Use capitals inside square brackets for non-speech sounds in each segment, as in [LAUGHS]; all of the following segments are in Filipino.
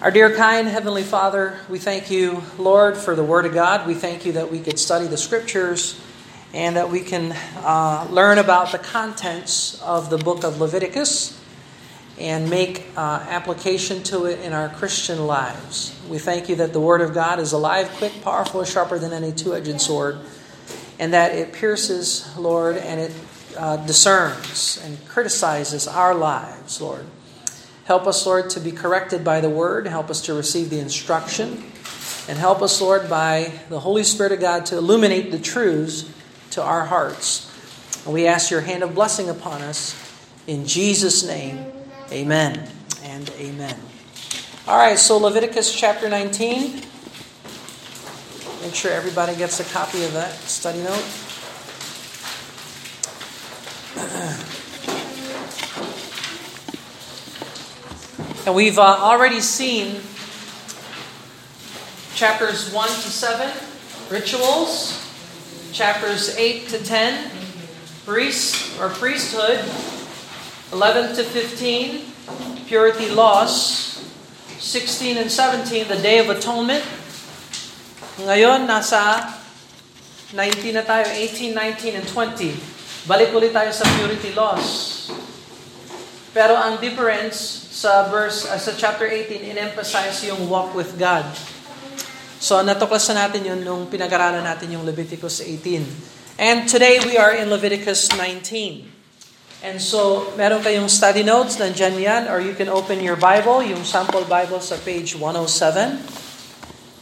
Our dear, kind Heavenly Father, we thank you, Lord, for the Word of God. We thank you that we could study the Scriptures and that we can uh, learn about the contents of the book of Leviticus and make uh, application to it in our Christian lives. We thank you that the Word of God is alive, quick, powerful, sharper than any two edged sword, and that it pierces, Lord, and it uh, discerns and criticizes our lives, Lord. Help us, Lord, to be corrected by the word. Help us to receive the instruction. And help us, Lord, by the Holy Spirit of God to illuminate the truths to our hearts. And we ask your hand of blessing upon us. In Jesus' name, amen and amen. All right, so Leviticus chapter 19. Make sure everybody gets a copy of that study note. [CLEARS THROAT] And we've uh, already seen chapters 1 to 7, rituals, chapters 8 to 10, priest or priesthood, 11 to 15, purity laws, 16 and 17, the Day of Atonement. Ngayon, nasa 19 na tayo, 18, 19, and 20. Balik ulit tayo sa purity laws. Pero ang difference, sa verse uh, sa chapter 18 in-emphasize yung walk with God. So natuklasan natin yun nung pinag-aralan natin yung Leviticus 18. And today we are in Leviticus 19. And so, meron kayong study notes, nandyan yan, or you can open your Bible, yung sample Bible sa page 107.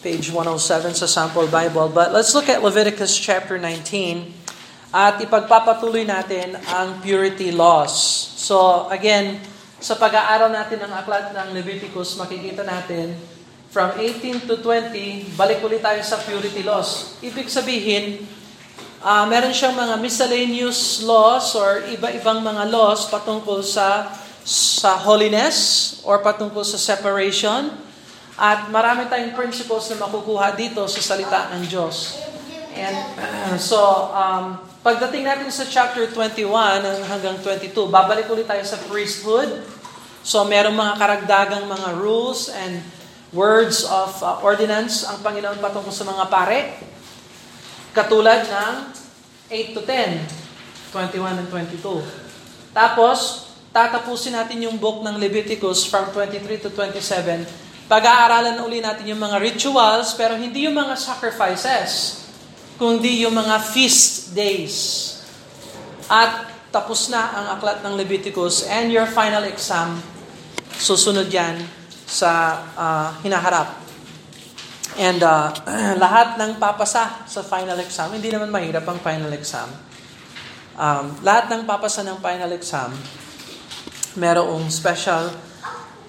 Page 107 sa sample Bible. But let's look at Leviticus chapter 19 at ipagpapatuloy natin ang purity laws. So, again, sa pag-aaral natin ng aklat ng Leviticus, makikita natin from 18 to 20, balik ulit tayo sa purity laws. Ibig sabihin, uh, meron siyang mga miscellaneous laws or iba-ibang mga laws patungkol sa sa holiness or patungkol sa separation. At marami tayong principles na makukuha dito sa salita ng Diyos. And [CLEARS THROAT] so, um, Pagdating natin sa chapter 21 hanggang 22, babalik ulit tayo sa priesthood. So merong mga karagdagang mga rules and words of uh, ordinance ang Panginoon patungkol sa mga pare. Katulad ng 8 to 10, 21 and 22. Tapos, tatapusin natin yung book ng Leviticus from 23 to 27. Pag-aaralan uli natin yung mga rituals, pero hindi yung mga sacrifices kundi yung mga feast days. At tapos na ang aklat ng Leviticus and your final exam, susunod yan sa uh, hinaharap. And uh, [CLEARS THROAT] lahat ng papasa sa final exam, hindi naman mahirap ang final exam. Um, lahat ng papasa ng final exam, merong special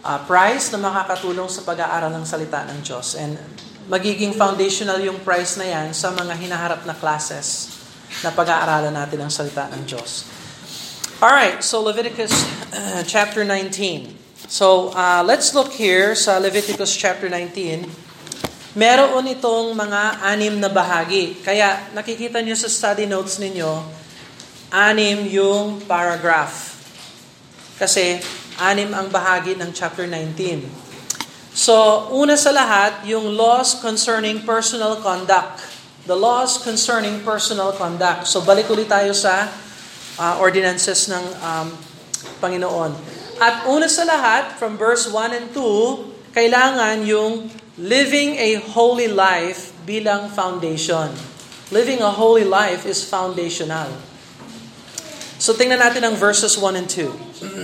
uh, prize na makakatulong sa pag-aaral ng salita ng Diyos. And magiging foundational yung price na yan sa mga hinaharap na classes na pag-aaralan natin ang salita ng Diyos. Alright, so Leviticus uh, chapter 19. So, uh, let's look here sa Leviticus chapter 19. Meron itong mga anim na bahagi. Kaya nakikita niyo sa study notes ninyo, anim yung paragraph. Kasi anim ang bahagi ng chapter 19. So, una sa lahat, yung laws concerning personal conduct. The laws concerning personal conduct. So, balik ulit tayo sa uh, ordinances ng um, Panginoon. At una sa lahat, from verse 1 and 2, kailangan yung living a holy life bilang foundation. Living a holy life is foundational. So tingnan natin ang verses 1 and 2.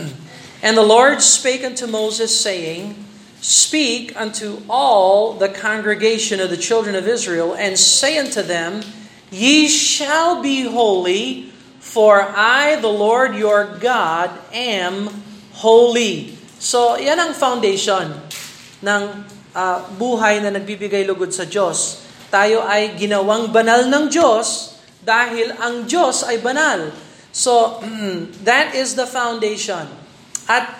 [CLEARS THROAT] and the Lord spake unto Moses, saying, Speak unto all the congregation of the children of Israel, and say unto them, Ye shall be holy, for I, the Lord your God, am holy. So, yan ang foundation ng uh, buhay na nagbibigay lugod sa Diyos. Tayo ay ginawang banal ng Diyos dahil ang Diyos ay banal. So, that is the foundation. At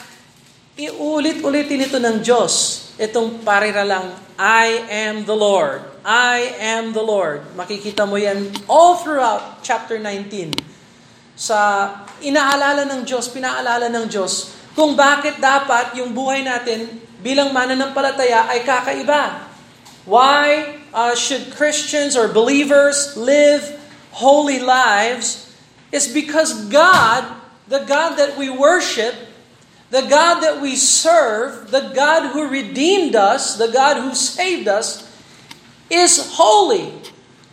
Iulit-ulitin ito ng Diyos. Itong parira lang, I am the Lord. I am the Lord. Makikita mo yan all throughout chapter 19. Sa inaalala ng Diyos, pinaalala ng Diyos, kung bakit dapat yung buhay natin bilang mananampalataya ay kakaiba. Why uh, should Christians or believers live holy lives? Is because God, the God that we worship, the God that we serve, the God who redeemed us, the God who saved us, is holy.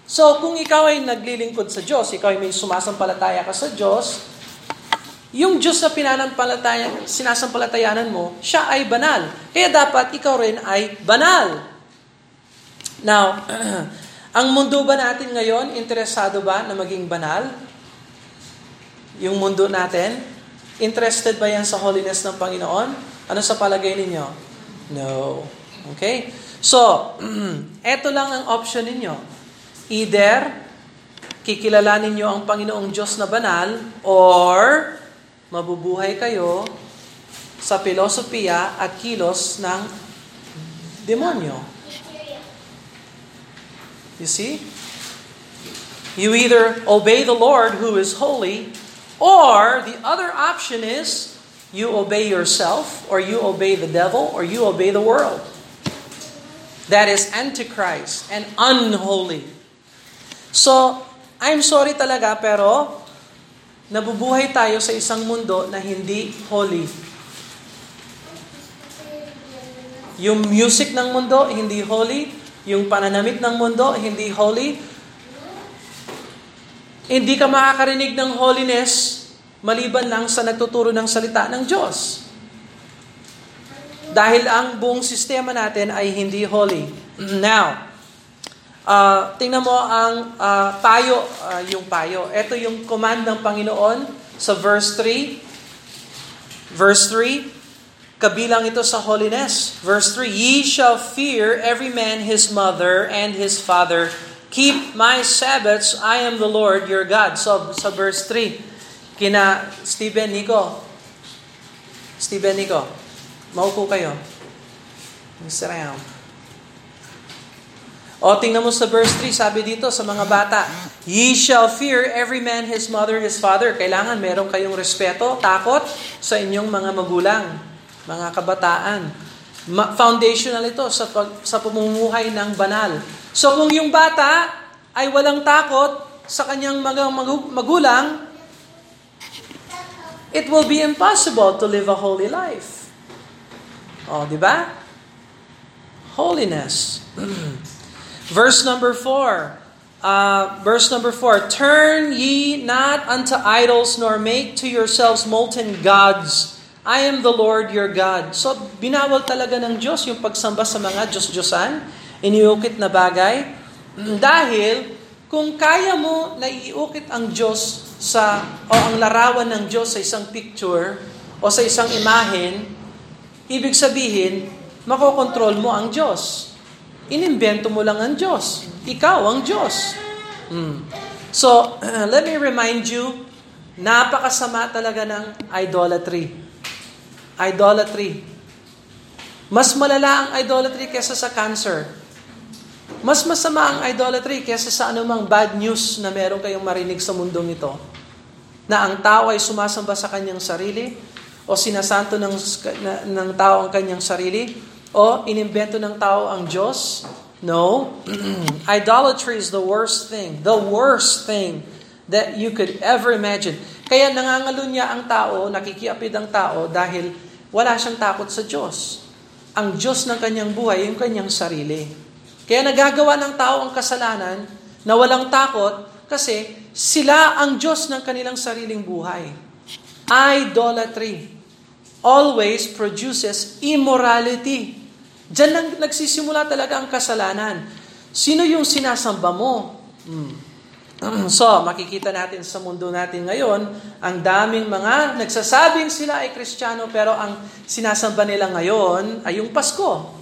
So kung ikaw ay naglilingkod sa Diyos, ikaw ay may sumasampalataya ka sa Diyos, yung Diyos na pinanampalataya, sinasampalatayanan mo, siya ay banal. Kaya dapat ikaw rin ay banal. Now, [CLEARS THROAT] ang mundo ba natin ngayon, interesado ba na maging banal? Yung mundo natin, interested ba yan sa holiness ng Panginoon? Ano sa palagay ninyo? No. Okay? So, [CLEARS THROAT] eto lang ang option ninyo. Either, kikilalanin nyo ang Panginoong Diyos na banal, or mabubuhay kayo sa filosofiya at kilos ng demonyo. You see? You either obey the Lord who is holy, or the other option is you obey yourself, or you obey the devil, or you obey the world. That is antichrist and unholy. So, I'm sorry talaga, pero nabubuhay tayo sa isang mundo na hindi holy. Yung music ng mundo, hindi holy. Yung pananamit ng mundo, hindi holy. Hindi ka makakarinig ng holiness maliban lang sa nagtuturo ng salita ng Diyos. Dahil ang buong sistema natin ay hindi holy. Now, uh, tingnan mo ang uh, payo, uh, yung payo. Ito yung command ng Panginoon sa verse 3. Verse 3, kabilang ito sa holiness. Verse 3, Ye shall fear every man his mother and his father. Keep my Sabbaths, I am the Lord your God. So, sa verse 3, kina Stephen Nico, Stephen Nico, maupo kayo. Mr. Ram. O, tingnan mo sa verse 3, sabi dito sa mga bata, Ye shall fear every man his mother, his father. Kailangan meron kayong respeto, takot sa inyong mga magulang, mga kabataan. Ma- foundational ito sa, pag, sa pamumuhay ng banal. So kung yung bata ay walang takot sa kanyang magulang, it will be impossible to live a holy life. O, di ba? Holiness. [CLEARS THROAT] Verse number 4. Uh, verse number 4. Turn ye not unto idols, nor make to yourselves molten gods. I am the Lord your God. So, binawal talaga ng Diyos yung pagsamba sa mga Diyos-Diyosan, iniukit na bagay. Dahil, kung kaya mo na iukit ang Diyos sa, o ang larawan ng Diyos sa isang picture, o sa isang imahen, ibig sabihin, makokontrol mo ang Diyos. Inimbento mo lang ang Diyos. Ikaw ang Diyos. Hmm. So, [CLEARS THROAT] let me remind you, napakasama talaga ng idolatry. Idolatry. Mas malala ang idolatry kesa sa cancer. Mas masama ang idolatry kesa sa anumang bad news na meron kayong marinig sa mundong ito. Na ang tao ay sumasamba sa kanyang sarili o sinasanto ng, na, ng tao ang kanyang sarili o inimbento ng tao ang Diyos. No. [CLEARS THROAT] Idolatry is the worst thing. The worst thing that you could ever imagine. Kaya nangangalunya ang tao, nakikiapid ang tao dahil wala siyang takot sa Diyos. Ang Diyos ng kanyang buhay, yung kanyang sarili. Kaya nagagawa ng tao ang kasalanan na walang takot kasi sila ang Diyos ng kanilang sariling buhay. Idolatry always produces immorality. Diyan lang nagsisimula talaga ang kasalanan. Sino yung sinasamba mo? Hmm. [CLEARS THROAT] So, makikita natin sa mundo natin ngayon, ang daming mga nagsasabing sila ay kristyano pero ang sinasamba nila ngayon ay yung Pasko.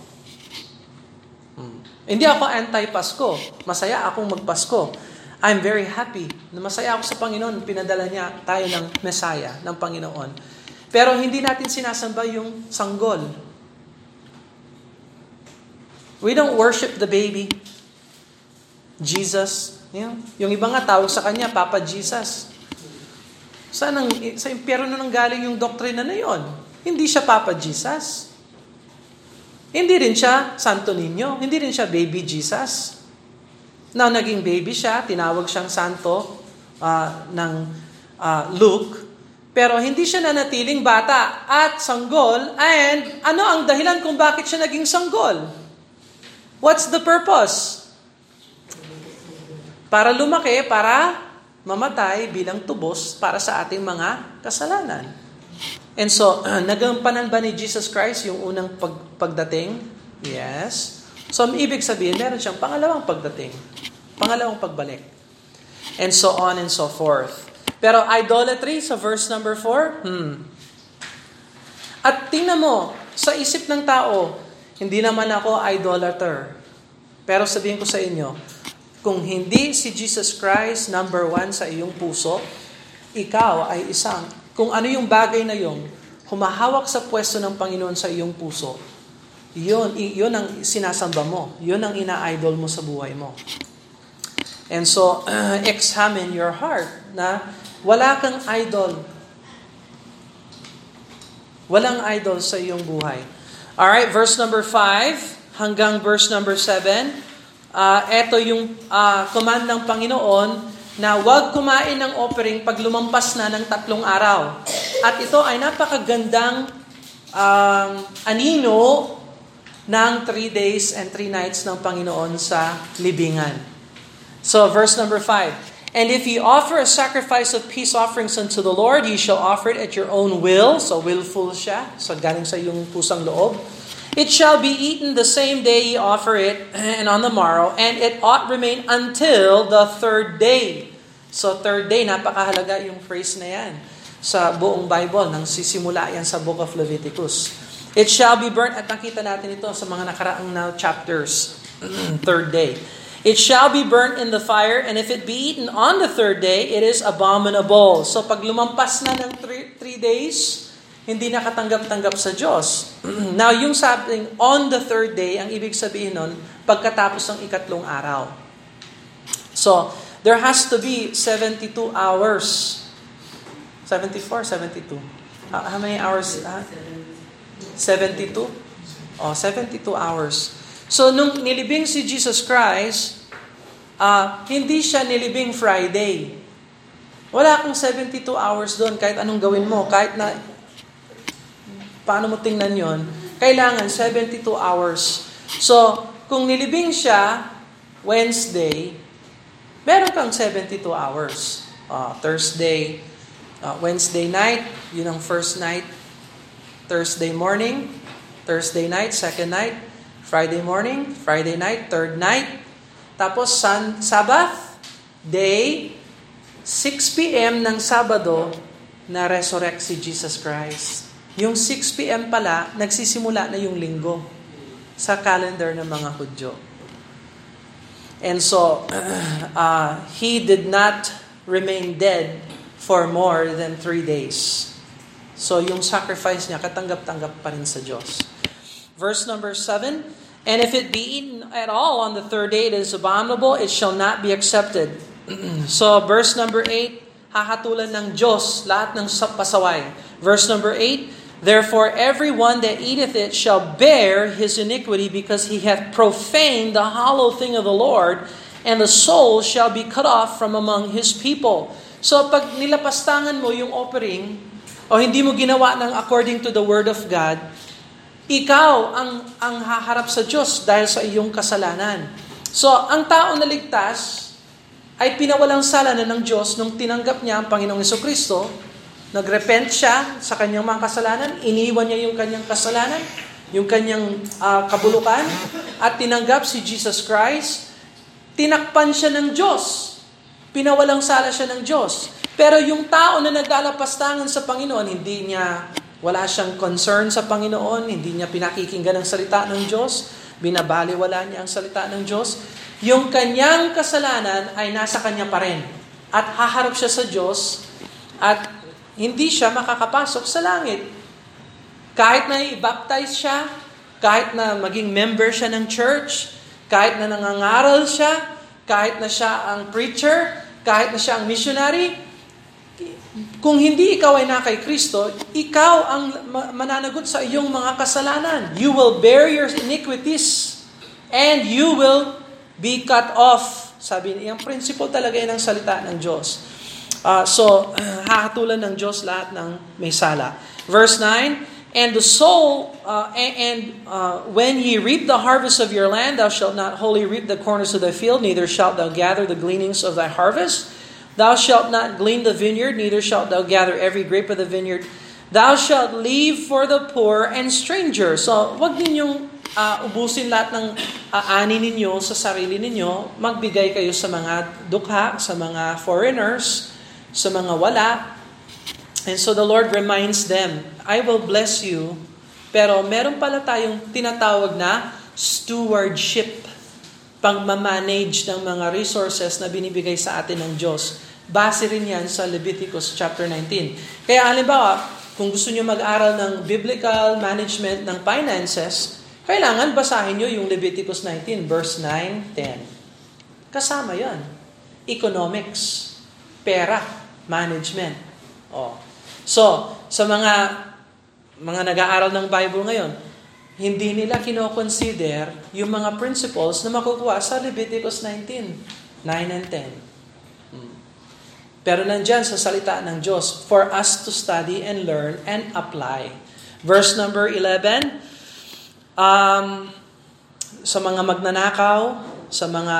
Hindi ako anti-Pasko. Masaya akong magpasko. I'm very happy na masaya ako sa Panginoon. Pinadala niya tayo ng Messiah, ng Panginoon. Pero hindi natin sinasamba yung sanggol. We don't worship the baby. Jesus, Yeah. Yung iba nga tawag sa kanya, Papa Jesus. Saan ang, sa impyerno nang galing yung doktrina na yon? Hindi siya Papa Jesus. Hindi rin siya Santo Niño. Hindi rin siya baby Jesus. Na naging baby siya, tinawag siyang santo uh, ng uh, Luke. Pero hindi siya nanatiling bata at sanggol. And ano ang dahilan kung bakit siya naging sanggol? What's the purpose? Para lumaki, para mamatay bilang tubos para sa ating mga kasalanan. And so, uh, [CLEARS THROAT] nagampanan ba ni Jesus Christ yung unang pag, pagdating? Yes. So, ibig sabihin, meron siyang pangalawang pagdating. Pangalawang pagbalik. And so on and so forth. Pero idolatry sa verse number 4, hmm. At tingnan mo, sa isip ng tao, hindi naman ako idolater. Pero sabihin ko sa inyo, kung hindi si Jesus Christ number one sa iyong puso, ikaw ay isang, kung ano yung bagay na yung humahawak sa pwesto ng Panginoon sa iyong puso, yun, yun ang sinasamba mo. Yun ang ina-idol mo sa buhay mo. And so, uh, [CLEARS THROAT] examine your heart na wala kang idol. Walang idol sa iyong buhay. Alright, verse number 5 hanggang verse number 7. Uh, ito yung uh, command ng Panginoon na huwag kumain ng offering pag lumampas na ng tatlong araw. At ito ay napakagandang um, anino ng three days and three nights ng Panginoon sa libingan. So, verse number 5. And if ye offer a sacrifice of peace offerings unto the Lord, ye shall offer it at your own will. So willful siya. So galing sa yung pusang loob. It shall be eaten the same day ye offer it, [CLEARS THROAT] and on the morrow, and it ought remain until the third day. So third day, napakahalaga yung phrase na yan sa buong Bible, nang sisimula yan sa Book of Leviticus. It shall be burnt, at nakita natin ito sa mga nakaraang na chapters, [CLEARS THROAT] third day. It shall be burnt in the fire, and if it be eaten on the third day, it is abominable. So pag lumampas na ng three, three days, hindi nakatanggap-tanggap sa Diyos. [CLEARS THROAT] Now, yung sabing on the third day, ang ibig sabihin nun, pagkatapos ng ikatlong araw. So, there has to be 72 hours. 74, 72. Uh, how many hours? Uh, 72? Oh, 72 hours. So, nung nilibing si Jesus Christ, uh, hindi siya nilibing Friday. Wala kang 72 hours doon kahit anong gawin mo. Kahit na, paano mo tingnan yon kailangan 72 hours. So, kung nilibing siya Wednesday, meron kang 72 hours. Uh, Thursday, uh, Wednesday night, yun ang first night. Thursday morning, Thursday night, second night, Friday morning, Friday night, third night. Tapos sun, Sabbath, day, 6 p.m. ng Sabado, na resurrect si Jesus Christ. Yung 6 p.m. pala, nagsisimula na yung linggo sa calendar ng mga Hudyo. And so, uh, he did not remain dead for more than three days. So, yung sacrifice niya, katanggap-tanggap pa rin sa Diyos. Verse number 7, And if it be eaten at all on the third day, it is abominable, it shall not be accepted. [CLEARS THROAT] so verse number 8, hahatulan ng Diyos lahat ng pasaway. Verse number 8, Therefore every one that eateth it shall bear his iniquity, because he hath profaned the hollow thing of the Lord, and the soul shall be cut off from among his people. So pag nilapastangan mo yung offering, o hindi mo ginawa ng according to the word of God, ikaw ang, ang haharap sa Diyos dahil sa iyong kasalanan. So, ang tao na ligtas ay pinawalang sala na ng Diyos nung tinanggap niya ang Panginoong Kristo, nagrepent siya sa kanyang mga kasalanan, iniwan niya yung kanyang kasalanan, yung kanyang uh, kabulukan, at tinanggap si Jesus Christ, tinakpan siya ng Diyos. Pinawalang sala siya ng Diyos. Pero yung tao na naglalapastangan sa Panginoon, hindi niya wala siyang concern sa Panginoon, hindi niya pinakikinggan ang salita ng Diyos, binabaliwala niya ang salita ng Diyos. Yung kanyang kasalanan ay nasa kanya pa rin. At haharap siya sa Diyos at hindi siya makakapasok sa langit. Kahit na i-baptize siya, kahit na maging member siya ng church, kahit na nangangaral siya, kahit na siya ang preacher, kahit na siya ang missionary, Kung hindi ikaw ay na kay Kristo, ikaw ang mananagot sa iyong mga kasalanan. You will bear your iniquities and you will be cut off. Sabi niya, yung principle talaga ang salita ng Diyos. Uh, so, hahatulan ng Diyos lahat ng may sala. Verse 9, And the soul, uh, and, uh, when ye reap the harvest of your land, thou shalt not wholly reap the corners of thy field, neither shalt thou gather the gleanings of thy harvest. Thou shalt not glean the vineyard, neither shalt thou gather every grape of the vineyard. Thou shalt leave for the poor and stranger. So, wag ninyong uh, ubusin lahat ng uh, ani ninyo sa sarili ninyo. Magbigay kayo sa mga dukha, sa mga foreigners, sa mga wala. And so the Lord reminds them, I will bless you, pero meron pala tayong tinatawag na stewardship pagmamanage ng mga resources na binibigay sa atin ng Diyos. Base rin yan sa Leviticus chapter 19. Kaya halimbawa, kung gusto niyo mag-aral ng biblical management ng finances, kailangan basahin niyo yung Leviticus 19, verse 9, 10. Kasama yan. Economics, pera, management. Oh. So, sa mga mga nag-aaral ng Bible ngayon, hindi nila kino-consider yung mga principles na makukuha sa Leviticus 19, 9 and 10. Pero nandyan sa salita ng Diyos for us to study and learn and apply. Verse number 11, um, sa mga magnanakaw, sa mga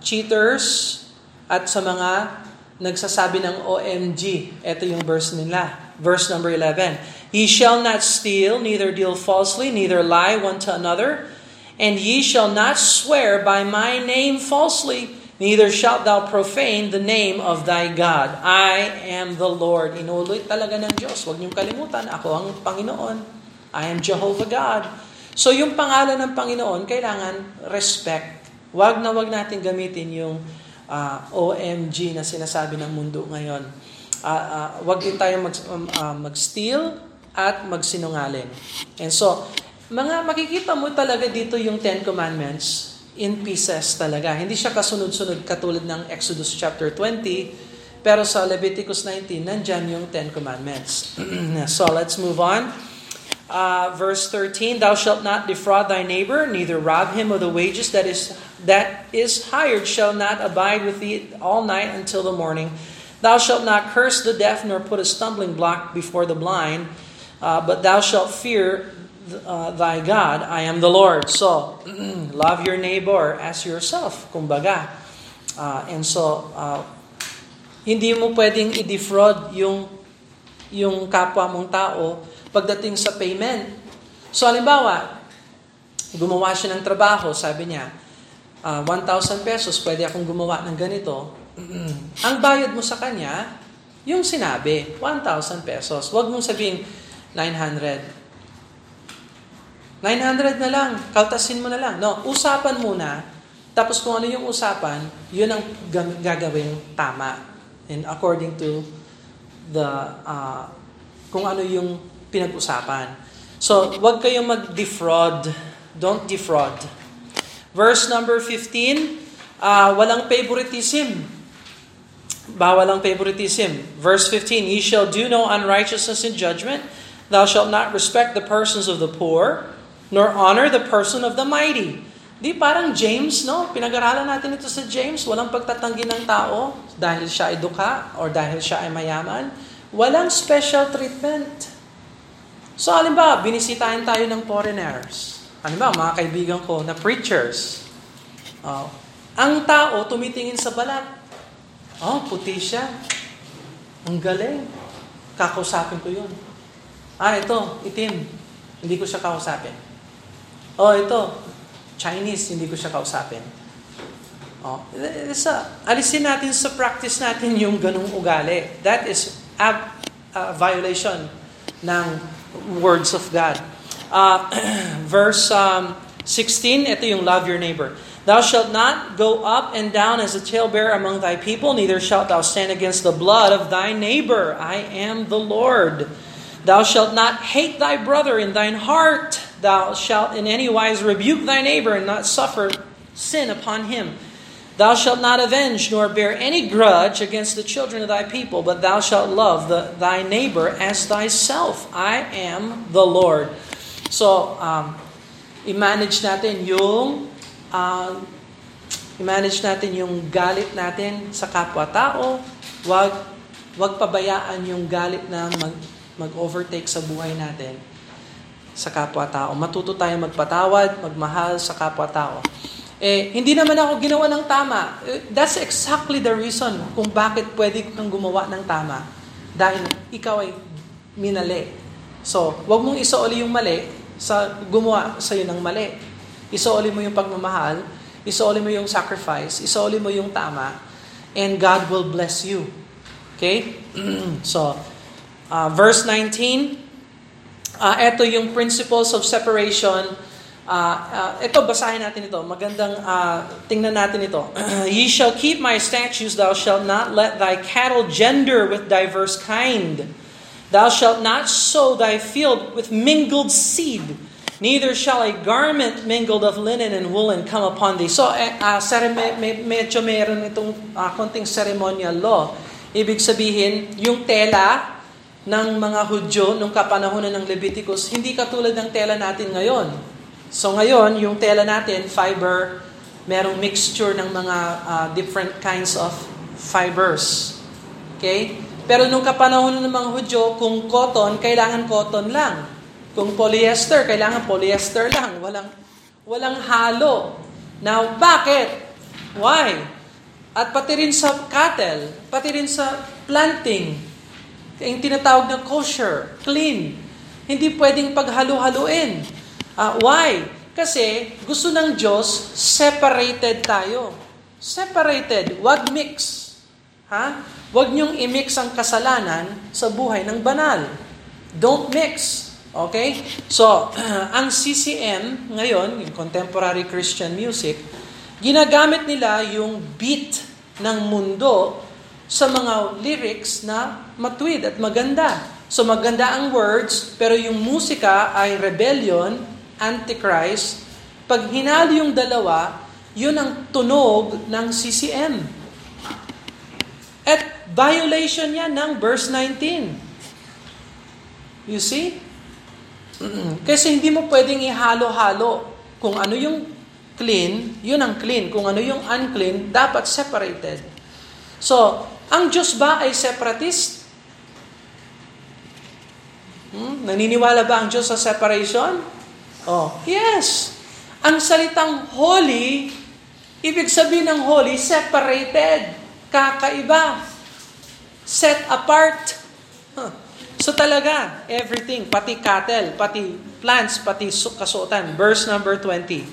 cheaters, at sa mga nagsasabi ng OMG. Ito yung verse nila. Verse number 11. Ye shall not steal, neither deal falsely, neither lie one to another, and ye shall not swear by my name falsely, Neither shalt thou profane the name of thy God. I am the Lord. Inulit talaga ng Diyos. Huwag niyong kalimutan, ako ang Panginoon. I am Jehovah God. So yung pangalan ng Panginoon, kailangan respect. Huwag na huwag natin gamitin yung uh, ah, OMG na sinasabi ng mundo ngayon. Uh, uh, huwag din tayo mag, um, uh, mag-steal at magsinungaling. And so, mga makikita mo talaga dito yung Ten Commandments in pieces talaga. Hindi siya kasunod-sunod katulad ng Exodus chapter 20, pero sa Leviticus 19, nandyan yung Ten Commandments. [CLEARS THROAT] so let's move on. Uh, verse 13, Thou shalt not defraud thy neighbor, neither rob him of the wages that is, that is hired shall not abide with thee all night until the morning. Thou shalt not curse the deaf, nor put a stumbling block before the blind, uh, but thou shalt fear uh, thy God, I am the Lord. So, [CLEARS THROAT] love your neighbor as yourself, kumbaga. Uh, and so, uh, hindi mo pwedeng i-defraud yung, yung kapwa mong tao pagdating sa payment. So, halimbawa, gumawa siya ng trabaho, sabi niya, uh, 1,000 pesos, pwede akong gumawa ng ganito. [CLEARS THROAT] Ang bayad mo sa kanya, yung sinabi, 1,000 pesos. Huwag mong sabihin, 900. 900 na lang, kaltasin mo na lang. No, usapan muna, tapos kung ano yung usapan, yun ang gagawin tama. And according to the, uh, kung ano yung pinag-usapan. So, wag kayong mag-defraud. Don't defraud. Verse number 15, uh, walang favoritism. Bawal ang favoritism. Verse 15, Ye shall do no unrighteousness in judgment. Thou shalt not respect the persons of the poor nor honor the person of the mighty. Di parang James, no? Pinag-aralan natin ito sa James. Walang pagtatanggi ng tao dahil siya ay duka or dahil siya ay mayaman. Walang special treatment. So, halimbawa, binisitahin tayo ng foreigners. Halimbawa, mga kaibigan ko na preachers. Oh, ang tao tumitingin sa balat. Oh, puti siya. Ang galing. Kakausapin ko yun. Ah, ito, itim. Hindi ko siya kausapin. Oh, ito, Chinese, hindi ko siya kausapin. Oh, sa, alisin natin sa practice natin yung ganung ugali. That is a, a violation ng words of God. Uh, [CLEARS THROAT] verse um, 16, ito yung love your neighbor. Thou shalt not go up and down as a talebearer among thy people, neither shalt thou stand against the blood of thy neighbor. I am the Lord. Thou shalt not hate thy brother in thine heart. Thou shalt in any wise rebuke thy neighbor and not suffer sin upon him. Thou shalt not avenge nor bear any grudge against the children of thy people, but thou shalt love the, thy neighbor as thyself. I am the Lord. So, um, i-manage natin yung uh, i-manage natin yung galit natin sa kapwa-tao. Wag wag pabayaan yung galit na mag, mag-overtake sa buhay natin sa kapwa-tao. Matuto tayo magpatawad, magmahal sa kapwa-tao. Eh, hindi naman ako ginawa ng tama. Eh, that's exactly the reason kung bakit pwede kang gumawa ng tama. Dahil ikaw ay minali. So, wag mong isuoli yung mali sa gumawa sa iyo ng mali. Isuoli mo yung pagmamahal, isuoli mo yung sacrifice, isuoli mo yung tama, and God will bless you. Okay? [CLEARS THROAT] so, uh, verse 19, uh, ito yung principles of separation Uh, uh, ito, basahin natin ito. Magandang uh, tingnan natin ito. [CLEARS THROAT] Ye shall keep my statutes, thou shalt not let thy cattle gender with diverse kind. Thou shalt not sow thy field with mingled seed, neither shall a garment mingled of linen and woolen come upon thee. So, uh, uh, medyo meron itong uh, konting ceremonial law. Ibig sabihin, yung tela ng mga Hudyo nung kapanahonan ng Leviticus, hindi katulad ng tela natin ngayon So ngayon, yung tela natin, fiber, merong mixture ng mga uh, different kinds of fibers. Okay? Pero nung kapanahon ng mga Hudyo, kung cotton, kailangan cotton lang. Kung polyester, kailangan polyester lang. Walang, walang halo. Now, bakit? Why? At pati rin sa cattle, pati rin sa planting, yung tinatawag na kosher, clean. Hindi pwedeng paghalo-haluin. Uh, why? Kasi gusto ng Diyos, separated tayo. Separated, wag mix. Ha? Wag niyong i-mix ang kasalanan sa buhay ng banal. Don't mix. Okay? So, [CLEARS THROAT] ang CCM ngayon, yung contemporary Christian music, ginagamit nila yung beat ng mundo sa mga lyrics na matwid at maganda. So maganda ang words, pero yung musika ay rebellion Antichrist, pag hinalo yung dalawa, yun ang tunog ng CCM. At violation yan ng verse 19. You see? [CLEARS THROAT] Kasi hindi mo pwedeng ihalo-halo. Kung ano yung clean, yun ang clean. Kung ano yung unclean, dapat separated. So, ang Diyos ba ay separatist? Hmm? Naniniwala ba ang Diyos sa separation? Oh, yes. Ang salitang holy, ibig sabihin ng holy, separated, kakaiba, set apart. Huh. So talaga, everything, pati cattle, pati plants, pati kasuotan. Verse number 20.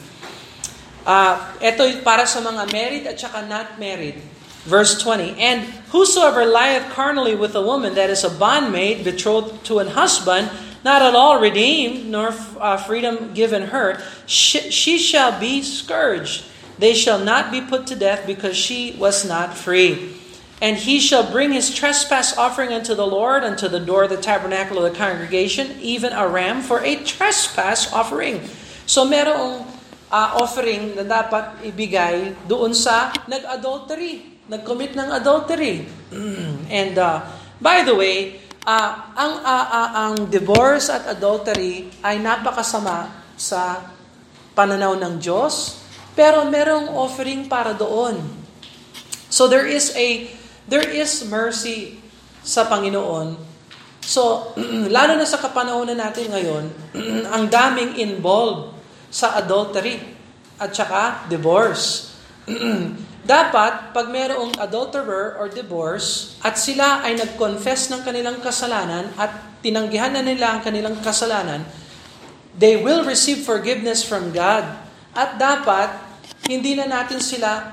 Uh, ito para sa mga married at saka not married. Verse 20, And whosoever lieth carnally with a woman that is a bondmaid betrothed to an husband, not at all redeemed, nor uh, freedom given her, she, she shall be scourged. They shall not be put to death because she was not free. And he shall bring his trespass offering unto the Lord, unto the door of the tabernacle of the congregation, even a ram for a trespass offering. So merong uh, offering na dapat ibigay doon sa nag-adultery, nag-commit ng adultery. [CLEARS THROAT] And uh, by the way, uh, ang uh, uh, ang divorce at adultery ay napakasama sa pananaw ng Diyos, pero merong offering para doon. So there is a there is mercy sa Panginoon. So, [CLEARS THROAT] lalo na sa kapanahonan natin ngayon, [CLEARS THROAT] ang daming involved sa adultery at saka divorce. [CLEARS THROAT] Dapat, pag mayroong adulterer or divorce, at sila ay nag-confess ng kanilang kasalanan at tinanggihan na nila ang kanilang kasalanan, they will receive forgiveness from God. At dapat, hindi na natin sila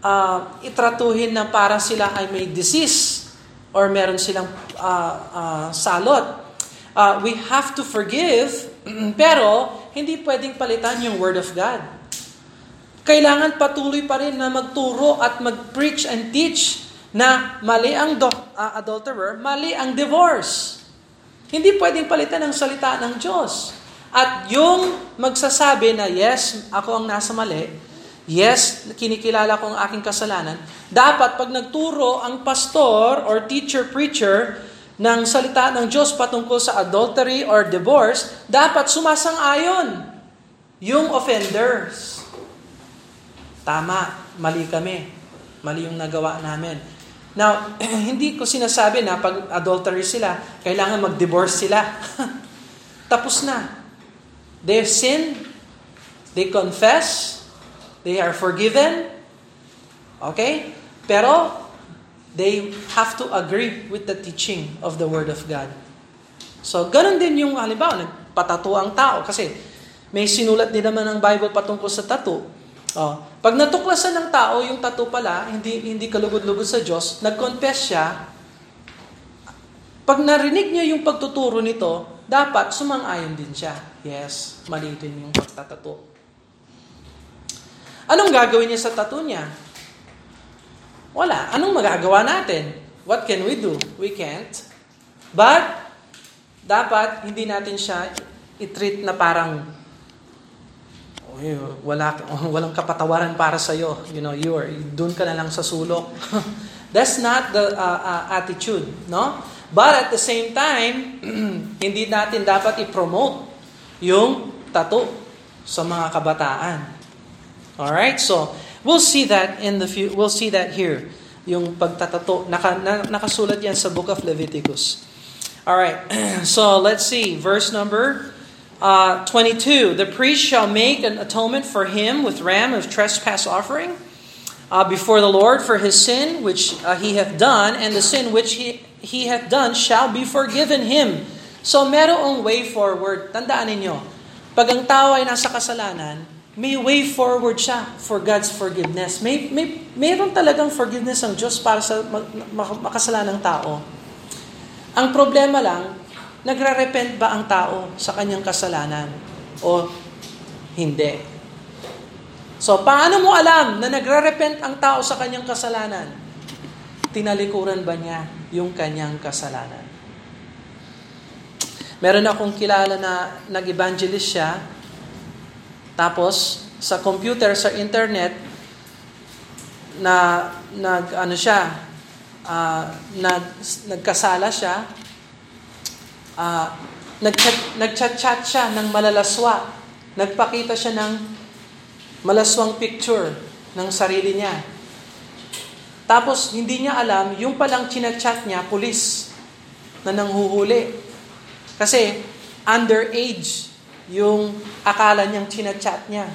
uh, itratuhin na para sila ay may disease or meron silang uh, uh, salot. Uh, we have to forgive, [CLEARS THROAT] pero hindi pwedeng palitan yung Word of God. Kailangan patuloy pa rin na magturo at mag-preach and teach na mali ang do- uh, adulterer, mali ang divorce. Hindi pwedeng palitan ang salita ng Diyos. At yung magsasabi na, yes, ako ang nasa mali, yes, kinikilala ko ang aking kasalanan, dapat pag nagturo ang pastor or teacher, preacher, ng salita ng Diyos patungkol sa adultery or divorce, dapat sumasang-ayon yung offenders. Tama, mali kami. Mali yung nagawa namin. Now, [CLEARS THROAT] hindi ko sinasabi na pag adultery sila, kailangan mag-divorce sila. [LAUGHS] Tapos na. They sin, they confess, they are forgiven. Okay? Pero, they have to agree with the teaching of the Word of God. So, ganun din yung, halimbawa, nagpatato ang tao kasi may sinulat din naman ng Bible patungkol sa tattoo. Oh, pag natuklasan ng tao yung tattoo pala, hindi hindi kalugod-lugod sa Diyos, nag-confess siya, pag narinig niya yung pagtuturo nito, dapat sumang-ayon din siya. Yes, mali din yung pagtatato. Anong gagawin niya sa tattoo niya? Wala. Anong magagawa natin? What can we do? We can't. But, dapat hindi natin siya i-treat na parang wala [LAUGHS] walang kapatawaran para sa iyo. You know, you are doon ka na lang sa sulok. [LAUGHS] That's not the uh, uh, attitude, no? But at the same time, [CLEARS THROAT] hindi natin dapat i-promote yung tattoo sa mga kabataan. All right? So, We'll see that in the few, we'll see that here. Yung pagtatato, naka, na, nakasulat yan sa book of Leviticus. All right. [CLEARS THROAT] so let's see verse number uh, 22. The priest shall make an atonement for him with ram of trespass offering uh, before the Lord for his sin which uh, he hath done, and the sin which he, he hath done shall be forgiven him. So merong way forward. Tandaan ninyo, pag ang tao ay nasa kasalanan, may way forward siya for God's forgiveness. May, may, mayroon talagang forgiveness ang Diyos para sa makasalanang tao. Ang problema lang, nagre-repent ba ang tao sa kanyang kasalanan? O hindi? So, paano mo alam na nagre-repent ang tao sa kanyang kasalanan? Tinalikuran ba niya yung kanyang kasalanan? Meron akong kilala na nag-evangelist siya, tapos, sa computer, sa internet, na nag ano siya, uh, nag nagkasala siya, uh, nag-chat, nag-chat siya ng malalaswa. Nagpakita siya ng malaswang picture ng sarili niya. Tapos, hindi niya alam, yung palang chinachat niya, pulis na nanghuhuli. Kasi, underage yung akala niyang chinachat niya.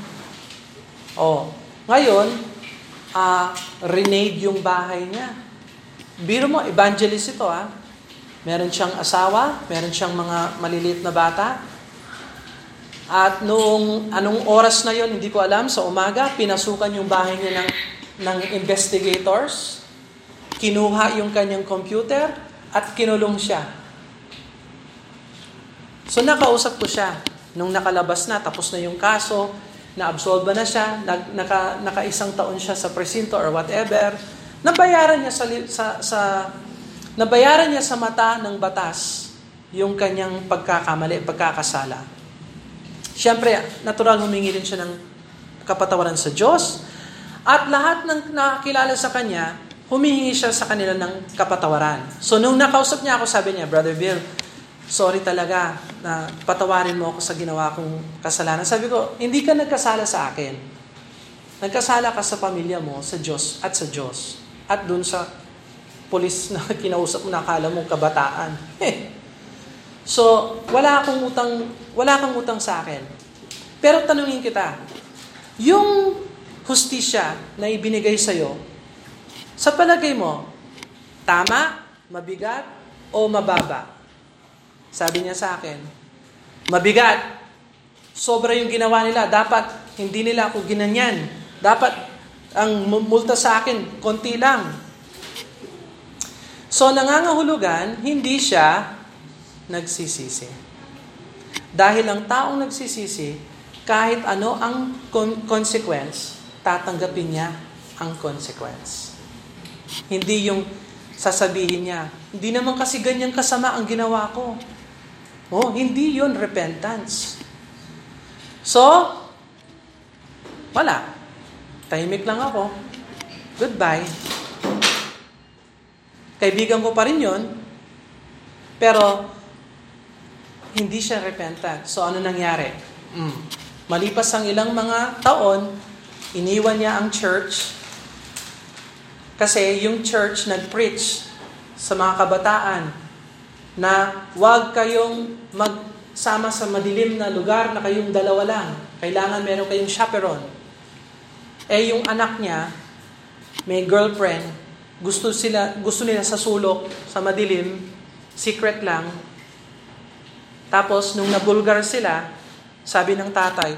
Oh, ngayon, uh, renade yung bahay niya. Biro mo, evangelist ito ah. Meron siyang asawa, meron siyang mga maliliit na bata. At noong anong oras na yon hindi ko alam, sa umaga, pinasukan yung bahay niya ng, ng investigators. Kinuha yung kanyang computer at kinulong siya. So nakausap ko siya nung nakalabas na, tapos na yung kaso, na-absolve na siya, nag, naka, naka-isang taon siya sa presinto or whatever, nabayaran niya sa, sa, sa nabayaran niya sa mata ng batas yung kanyang pagkakamali, pagkakasala. Siyempre, natural humingi din siya ng kapatawaran sa Diyos. At lahat ng nakakilala sa kanya, humihingi siya sa kanila ng kapatawaran. So, nung nakausap niya ako, sabi niya, Brother Bill, sorry talaga na patawarin mo ako sa ginawa kong kasalanan. Sabi ko, hindi ka nagkasala sa akin. Nagkasala ka sa pamilya mo, sa Diyos at sa Diyos. At dun sa polis na [LAUGHS] kinausap mo, nakala mong kabataan. [LAUGHS] so, wala akong utang, wala kang utang sa akin. Pero tanungin kita, yung hustisya na ibinigay sa'yo, sa palagay mo, tama, mabigat, o mababa? Sabi niya sa akin, mabigat. Sobra yung ginawa nila. Dapat hindi nila ako ginanyan. Dapat ang multa sa akin, konti lang. So nangangahulugan, hindi siya nagsisisi. Dahil ang taong nagsisisi, kahit ano ang consequence, tatanggapin niya ang consequence. Hindi yung sasabihin niya, hindi naman kasi ganyan kasama ang ginawa ko. Oh, hindi yon repentance. So, wala. tahimik lang ako. Goodbye. Kaibigan ko pa rin yon, pero hindi siya repentant. So ano nangyari? Mm. Malipas ang ilang mga taon, iniwan niya ang church kasi yung church nag-preach sa mga kabataan na huwag kayong magsama sa madilim na lugar na kayong dalawa lang. Kailangan meron kayong chaperon. Eh yung anak niya, may girlfriend, gusto sila gusto nila sa sulok, sa madilim, secret lang. Tapos nung nabulgar sila, sabi ng tatay,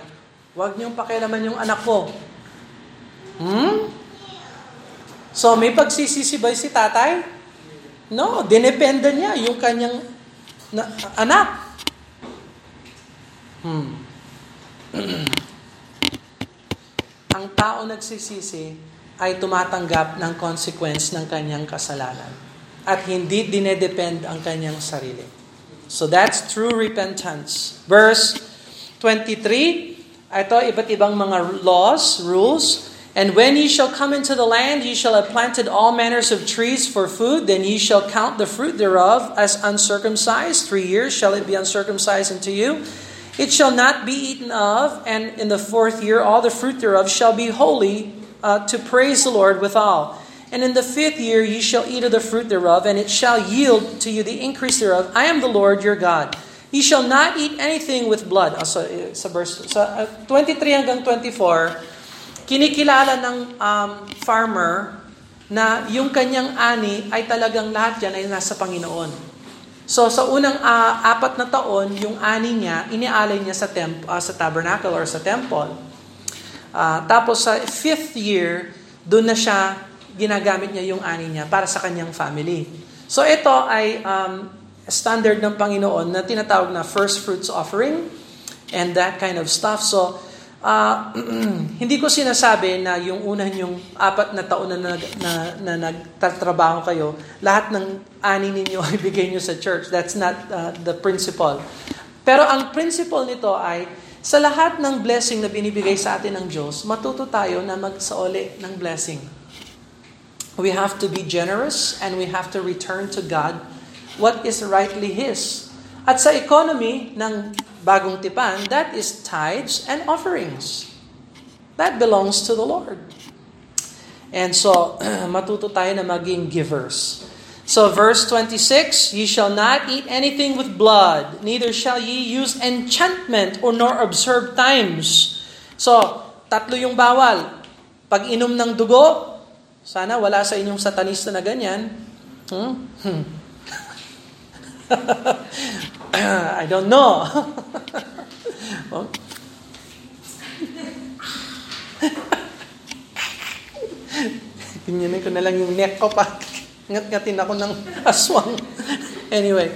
"Huwag niyong pakialaman yung anak ko." Hmm? So may pagsisisibay si tatay? No, dinependa niya yung kanyang na, anak. Hmm. [CLEARS THROAT] Ang tao nagsisisi ay tumatanggap ng consequence ng kanyang kasalanan at hindi dinedepend ang kanyang sarili. So that's true repentance. Verse 23, ito iba't ibang mga laws, rules. And when ye shall come into the land, ye shall have planted all manners of trees for food, then ye shall count the fruit thereof as uncircumcised. Three years shall it be uncircumcised unto you. It shall not be eaten of, and in the fourth year all the fruit thereof shall be holy uh, to praise the Lord withal. And in the fifth year ye shall eat of the fruit thereof, and it shall yield to you the increase thereof. I am the Lord your God. Ye shall not eat anything with blood. Uh, so, uh, sa verse sa, uh, 23 hanggang 24, kinikilala ng um, farmer na yung kanyang ani ay talagang lahat yan ay nasa Panginoon. So sa unang uh, apat na taon, yung ani niya, inialay niya sa, temp, uh, sa tabernacle or sa temple. Uh, tapos sa fifth year, doon na siya, ginagamit niya yung ani niya para sa kanyang family. So ito ay um, standard ng Panginoon na tinatawag na first fruits offering and that kind of stuff. So, uh, [CLEARS THROAT] hindi ko sinasabi na yung unan yung apat na taon na, nag, na, na nagtatrabaho kayo, lahat ng ani ninyo [LAUGHS] ay bigay nyo sa church. That's not uh, the principle. Pero ang principle nito ay, sa lahat ng blessing na binibigay sa atin ng Diyos, matuto tayo na magsaoli ng blessing. We have to be generous and we have to return to God what is rightly His. At sa economy ng bagong tipan, that is tithes and offerings. That belongs to the Lord. And so, [CLEARS THROAT] matuto tayo na maging givers. So verse 26, Ye shall not eat anything with blood, neither shall ye use enchantment or nor observe times. So, tatlo yung bawal. Pag inom ng dugo, sana wala sa inyong satanista na ganyan. Hmm? Hmm. [LAUGHS] I don't know. [LAUGHS] oh. [LAUGHS] Pinyanin ko na lang yung neck ko pa. Ngat-ngatin ako ng aswang. anyway,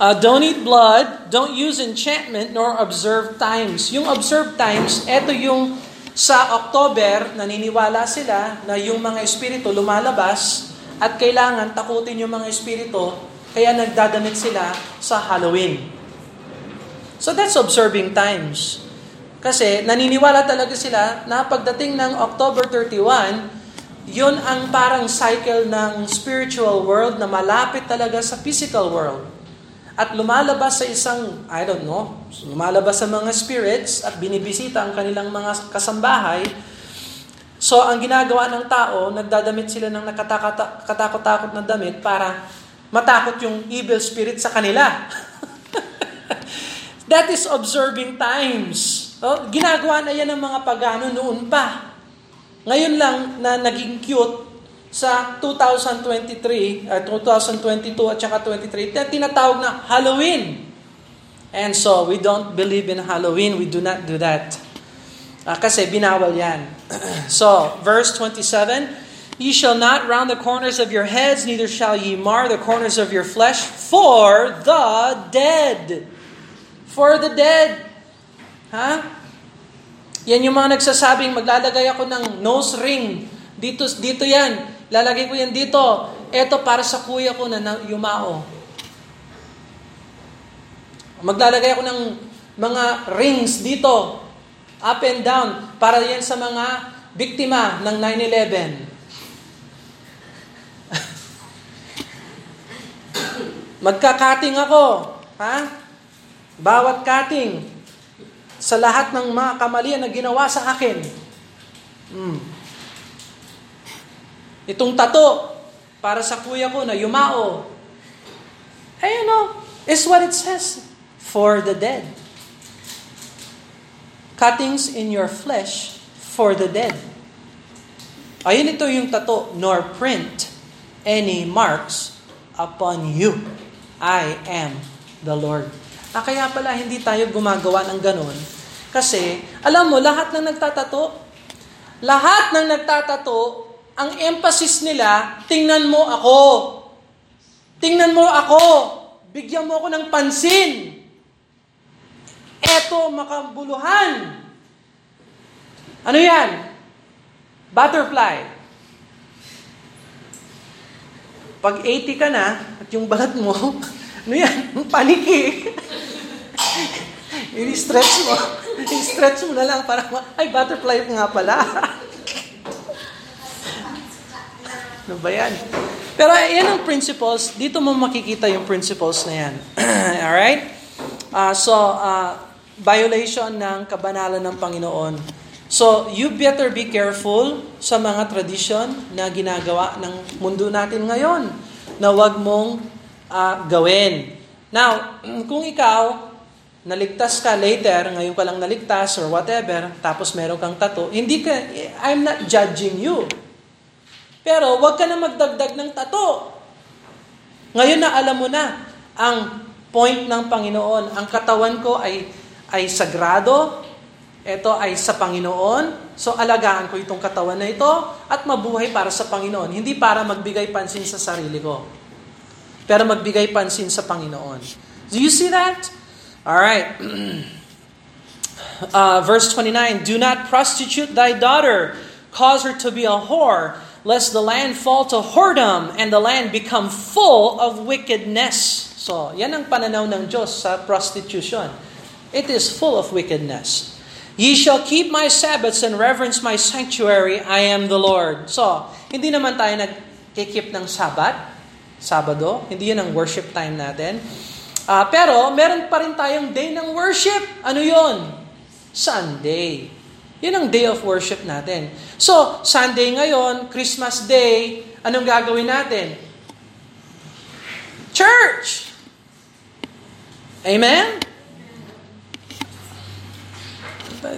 uh, don't eat blood, don't use enchantment, nor observe times. Yung observe times, eto yung sa October, naniniwala sila na yung mga espiritu lumalabas at kailangan takutin yung mga espiritu, kaya nagdadamit sila sa Halloween. So that's observing times. Kasi naniniwala talaga sila na pagdating ng October 31, yun ang parang cycle ng spiritual world na malapit talaga sa physical world. At lumalabas sa isang, I don't know, lumalabas sa mga spirits at binibisita ang kanilang mga kasambahay. So, ang ginagawa ng tao, nagdadamit sila ng nakatakot-takot na damit para matakot yung evil spirit sa kanila. [LAUGHS] That is observing times. Oh, ginagawa na yan ng mga pagano noon pa. Ngayon lang na naging cute sa 2023, uh, 2022 at saka 23, tinatawag na Halloween. And so, we don't believe in Halloween. We do not do that. Uh, kasi binawal yan. [CLEARS THROAT] so, verse 27, Ye shall not round the corners of your heads, neither shall ye mar the corners of your flesh for the dead. For the dead. Ha? Yan yung mga nagsasabing, maglalagay ako ng nose ring. Dito, dito yan. Lalagay ko yan dito. Ito para sa kuya ko na yumao. Maglalagay ako ng mga rings dito. Up and down. Para yan sa mga biktima ng 9-11. [LAUGHS] Magkakating ako. Ha? Bawat kating sa lahat ng mga kamalian na ginawa sa akin. Hmm. Itong tato para sa kuya ko na yumao. Eh, know, is what it says. For the dead. Cuttings in your flesh for the dead. Ayun ito yung tato, nor print any marks upon you. I am the Lord. Ah, kaya pala hindi tayo gumagawa ng ganun. Kasi, alam mo, lahat ng nagtatato, lahat ng nagtatato, ang emphasis nila, tingnan mo ako. Tingnan mo ako. Bigyan mo ako ng pansin. Eto, makabuluhan. Ano yan? Butterfly. Pag 80 ka na, at yung balat mo, [LAUGHS] ano yan? Paniki. I-stretch mo. I-stretch mo na lang para, ay, butterfly nga pala. ano ba yan? Pero yan ang principles. Dito mo makikita yung principles na yan. [CLEARS THROAT] Alright? Uh, so, uh, violation ng kabanalan ng Panginoon. So, you better be careful sa mga tradition na ginagawa ng mundo natin ngayon na wag mong uh, gawin. Now, kung ikaw, naligtas ka later, ngayon ka lang naligtas or whatever, tapos meron kang tato, hindi ka, I'm not judging you. Pero wag ka na magdagdag ng tato. Ngayon na alam mo na ang point ng Panginoon, ang katawan ko ay ay sagrado, ito ay sa Panginoon, so alagaan ko itong katawan na ito at mabuhay para sa Panginoon, hindi para magbigay pansin sa sarili ko. Pero magbigay pansin sa Panginoon. Do you see that? All right. [CLEARS THROAT] Uh, verse 29, Do not prostitute thy daughter, cause her to be a whore, lest the land fall to whoredom and the land become full of wickedness. So, yan ang pananaw ng Diyos sa prostitution. It is full of wickedness. Ye shall keep my Sabbaths and reverence my sanctuary. I am the Lord. So, hindi naman tayo nag-keep ng Sabat, Sabado. Hindi yan ang worship time natin. Uh, pero, meron pa rin tayong day ng worship. Ano yon? Sunday. Yun ang day of worship natin. So, Sunday ngayon, Christmas Day, anong gagawin natin? Church! Amen?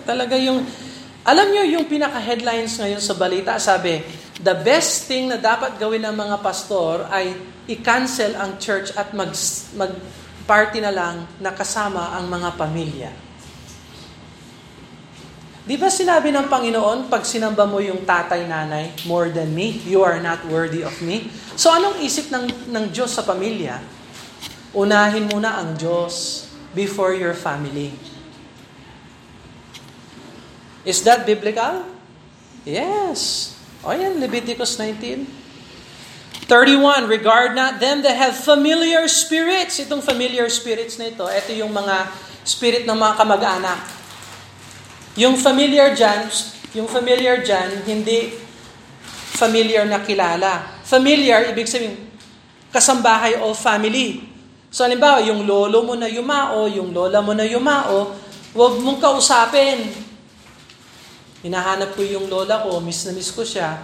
Talaga yung, alam nyo yung pinaka-headlines ngayon sa balita, sabi, the best thing na dapat gawin ng mga pastor ay i-cancel ang church at mag, mag party na lang na kasama ang mga pamilya. Di ba sinabi ng Panginoon, pag sinamba mo yung tatay, nanay, more than me, you are not worthy of me? So anong isip ng, ng Diyos sa pamilya? Unahin muna ang Diyos before your family. Is that biblical? Yes. O yan, Leviticus 19. 31, regard not them that have familiar spirits. Itong familiar spirits na ito, ito yung mga spirit ng mga kamag-anak. Yung familiar dyan, yung familiar dyan, hindi familiar na kilala. Familiar, ibig sabihin, kasambahay o family. So, halimbawa, yung lolo mo na yumao, yung lola mo na yumao, huwag mong kausapin. Hinahanap ko yung lola ko, miss na miss ko siya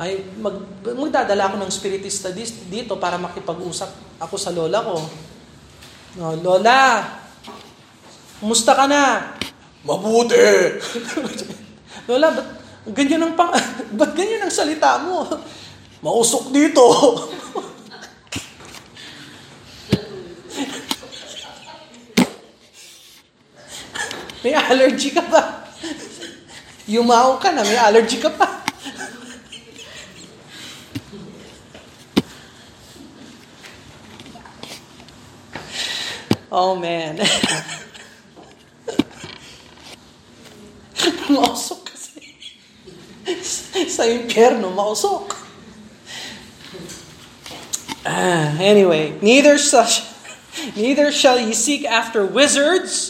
ay mag, magdadala ako ng spiritista dito para makipag-usap ako sa lola ko. No, lola, kumusta ka na? Mabuti! [LAUGHS] lola, ba't ganyan ang pang, [LAUGHS] ba't ganyan ang salita mo? Mausok dito. [LAUGHS] may allergy ka ba? Yumaw ka na, may allergy ka pa. Oh, man. mausok kasi. Sa impyerno, mausok. Ah, anyway, neither such, neither shall ye seek after wizards,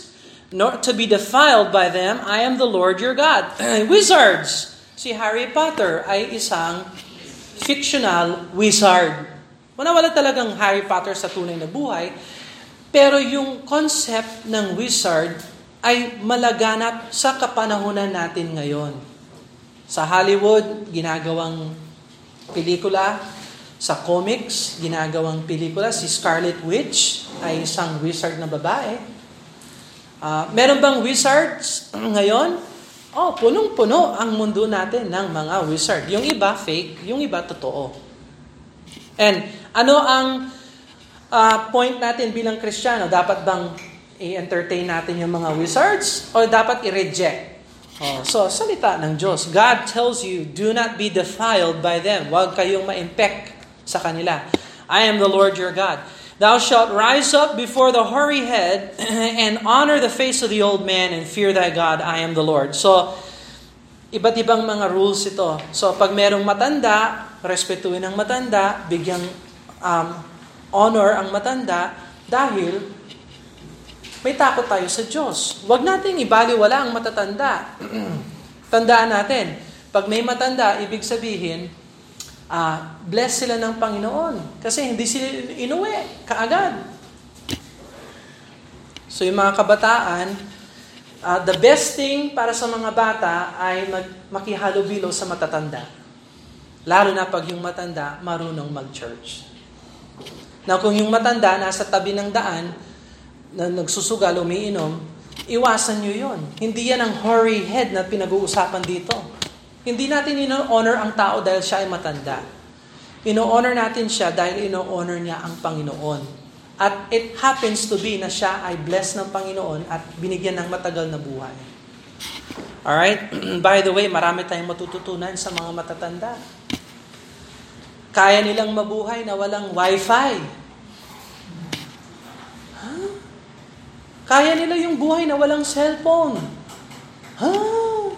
nor to be defiled by them. I am the Lord your God. [CLEARS THROAT] Wizards. si Harry Potter ay isang fictional wizard. Wala wala talagang Harry Potter sa tunay na buhay, pero yung concept ng wizard ay malaganap sa kapanahunan natin ngayon. Sa Hollywood, ginagawang pelikula. Sa comics, ginagawang pelikula. Si Scarlet Witch ay isang wizard na babae. Uh, meron bang wizards ngayon? Oh, punong-puno ang mundo natin ng mga wizard. Yung iba fake, yung iba totoo. And ano ang uh, point natin bilang Kristiyano? Dapat bang i-entertain natin yung mga wizards o dapat i-reject? Oh, so, salita ng Diyos. God tells you, do not be defiled by them. Huwag kayong ma-impect sa kanila. I am the Lord your God. Thou shalt rise up before the hoary head [CLEARS THROAT] and honor the face of the old man and fear thy God. I am the Lord. So, iba't ibang mga rules ito. So, pag merong matanda, respetuhin ang matanda, bigyang um, honor ang matanda dahil may takot tayo sa Diyos. Huwag nating ibaliwala ang matatanda. [CLEARS THROAT] Tandaan natin, pag may matanda, ibig sabihin, uh, bless sila ng Panginoon. Kasi hindi sila inuwi kaagad. So yung mga kabataan, uh, the best thing para sa mga bata ay mag, makihalubilo sa matatanda. Lalo na pag yung matanda marunong mag-church. Na kung yung matanda nasa tabi ng daan, na nagsusugal, umiinom, iwasan nyo yon. Hindi yan ang hoary head na pinag-uusapan dito. Hindi natin ino-honor ang tao dahil siya ay matanda. Ino-honor natin siya dahil ino-honor niya ang Panginoon. At it happens to be na siya ay blessed ng Panginoon at binigyan ng matagal na buhay. Alright? [CLEARS THROAT] By the way, marami tayong matututunan sa mga matatanda. Kaya nilang mabuhay na walang wifi. Huh? Kaya nila yung buhay na walang cellphone. Huh?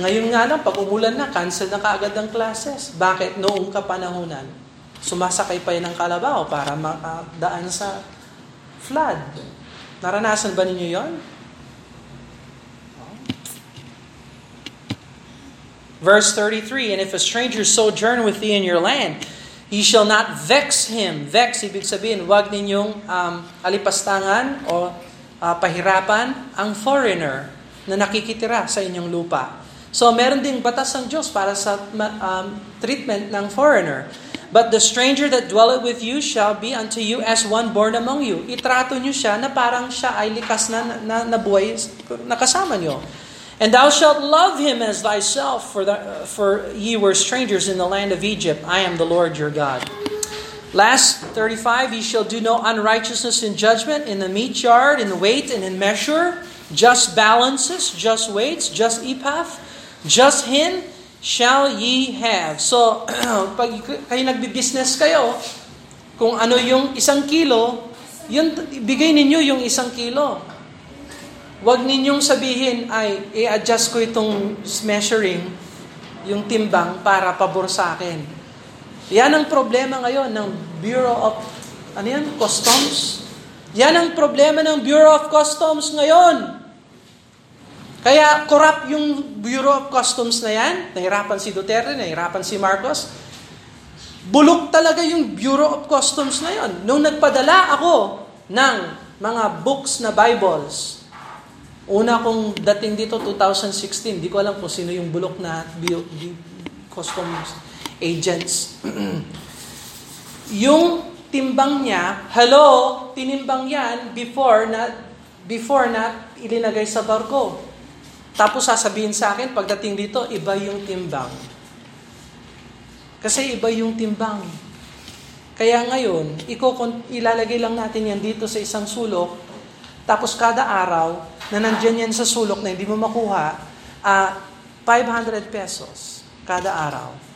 Ngayon nga lang, pag umulan na, cancel na kaagad ang classes. Bakit? Noong kapanahunan, sumasakay pa yun ng kalabaw para makadaan sa flood. Naranasan ba ninyo yon? Verse 33, And if a stranger sojourn with thee in your land, Ye shall not vex him. Vex, ibig sabihin, wag ninyong um, alipastangan o uh, pahirapan ang foreigner na nakikitira sa inyong lupa. So meron ding batas ng Diyos para sa um, treatment ng foreigner. But the stranger that dwelleth with you shall be unto you as one born among you. Itrato nyo siya na parang siya ay likas na, na, na buhay na kasama nyo. And thou shalt love him as thyself, for, the, for ye were strangers in the land of Egypt. I am the Lord your God. Last 35, ye shall do no unrighteousness in judgment, in the meat yard, in weight, and in measure, just balances, just weights, just epath, just hin shall ye have. So, [CLEARS THROAT] pag kayo nagbi-business kayo, kung ano yung isang kilo, yun, bigay ninyo yung isang kilo. Huwag ninyong sabihin, ay, i-adjust ko itong measuring, yung timbang, para pabor sa akin. Yan ang problema ngayon ng Bureau of ano yan? Customs. Yan ang problema ng Bureau of Customs ngayon. Kaya corrupt yung Bureau of Customs na yan. Nahirapan si Duterte, nahirapan si Marcos. Bulok talaga yung Bureau of Customs na yon. Nung nagpadala ako ng mga books na Bibles, una kong dating dito, 2016, di ko alam kung sino yung bulok na customs agents. yung timbang niya, hello, tinimbang yan before na before na ilinagay sa barko. Tapos sasabihin sa akin, pagdating dito, iba yung timbang. Kasi iba yung timbang. Kaya ngayon, ilalagay lang natin yan dito sa isang sulok, tapos kada araw, na nandyan yan sa sulok na hindi mo makuha, uh, ah, 500 pesos kada araw.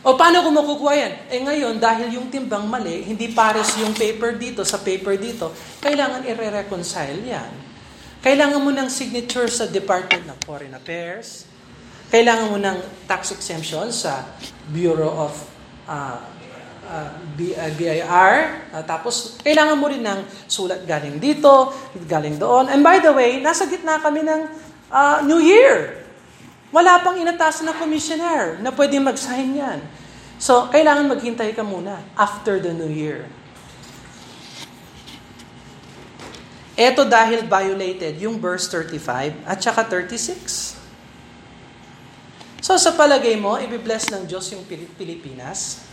O paano ko makukuha yan? Eh ngayon, dahil yung timbang mali, hindi pares yung paper dito sa paper dito, kailangan i-reconcile yan. Kailangan mo ng signature sa Department of Foreign Affairs. Kailangan mo ng tax exemption sa Bureau of uh, uh, B- uh, BIR, uh, tapos kailangan mo rin ng sulat galing dito, galing doon. And by the way, nasa gitna kami ng uh, New Year. Wala pang inatas na commissioner na pwede mag-sign yan. So, kailangan maghintay ka muna after the New Year. Ito dahil violated yung verse 35 at saka 36. So sa palagay mo, ibibless ng Diyos yung Pilipinas?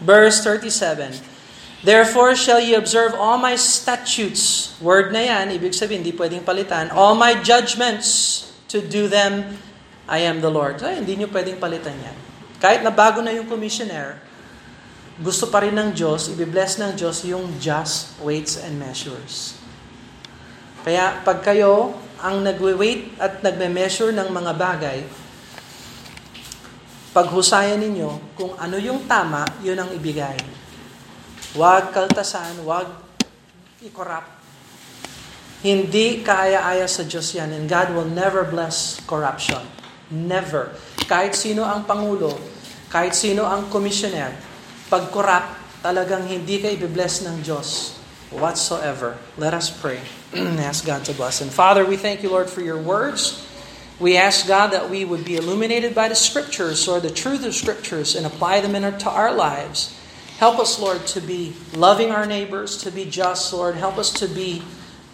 Verse 37, Therefore shall ye observe all my statutes. Word na yan, ibig sabihin, hindi pwedeng palitan. All my judgments to do them, I am the Lord. Ay, hindi nyo pwedeng palitan yan. Kahit na bago na yung commissioner, gusto pa rin ng Diyos, ibibless ng Diyos yung just weights and measures. Kaya pag kayo ang nagwe-weight at nagme-measure ng mga bagay, paghusayan ninyo kung ano yung tama, yun ang ibigay. Huwag kaltasan, huwag i-corrupt. Hindi kaaya-aya sa Diyos yan and God will never bless corruption. Never. Kahit sino ang Pangulo, kahit sino ang commissioner, pag corrupt, talagang hindi ka ibibless ng Diyos whatsoever. Let us pray and [CLEARS THROAT] ask God to bless. And Father, we thank you, Lord, for your words. We ask God that we would be illuminated by the Scriptures or the truth of Scriptures and apply them into our lives. Help us, Lord, to be loving our neighbors, to be just, Lord. Help us to be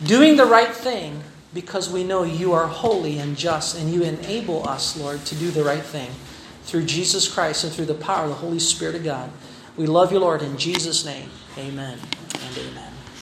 doing the right thing because we know you are holy and just and you enable us, Lord, to do the right thing through Jesus Christ and through the power of the Holy Spirit of God. We love you, Lord, in Jesus' name. Amen and amen.